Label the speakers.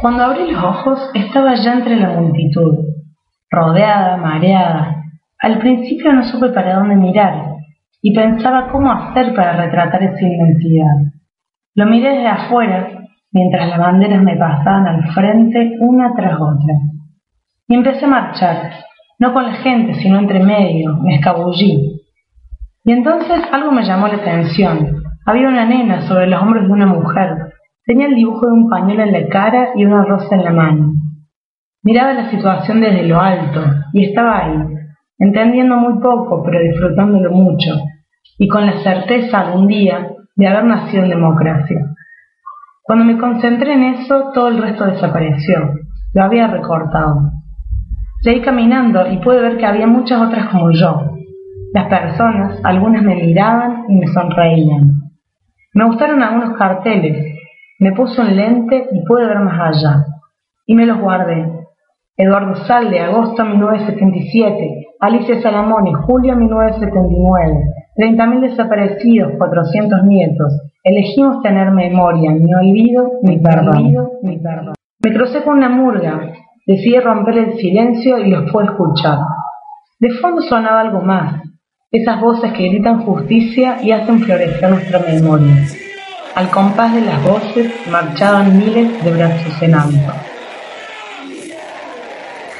Speaker 1: Cuando abrí los ojos estaba ya entre la multitud, rodeada, mareada. Al principio no supe para dónde mirar y pensaba cómo hacer para retratar esa inmensidad. Lo miré desde afuera mientras las banderas me pasaban al frente una tras otra. Y empecé a marchar, no con la gente, sino entre medio, me escabullí. Y entonces algo me llamó la atención. Había una nena sobre los hombros de una mujer. Tenía el dibujo de un pañuelo en la cara y una rosa en la mano. Miraba la situación desde lo alto y estaba ahí, entendiendo muy poco, pero disfrutándolo mucho, y con la certeza algún día de haber nacido en democracia. Cuando me concentré en eso, todo el resto desapareció. Lo había recortado. Seguí caminando y pude ver que había muchas otras como yo. Las personas, algunas me miraban y me sonreían. Me gustaron algunos carteles. Me puse un lente y pude ver más allá. Y me los guardé. Eduardo Salde, agosto 1977. Alicia Salamone, julio 1979. 30.000 desaparecidos, 400 nietos. Elegimos tener memoria, ni olvido, ni perdón. Ni perdón. Me crucé con una murga, Decidí romper el silencio y los pude escuchar. De fondo sonaba algo más, esas voces que gritan justicia y hacen florecer nuestra memoria. Al compás de las voces marchaban miles de brazos en alto.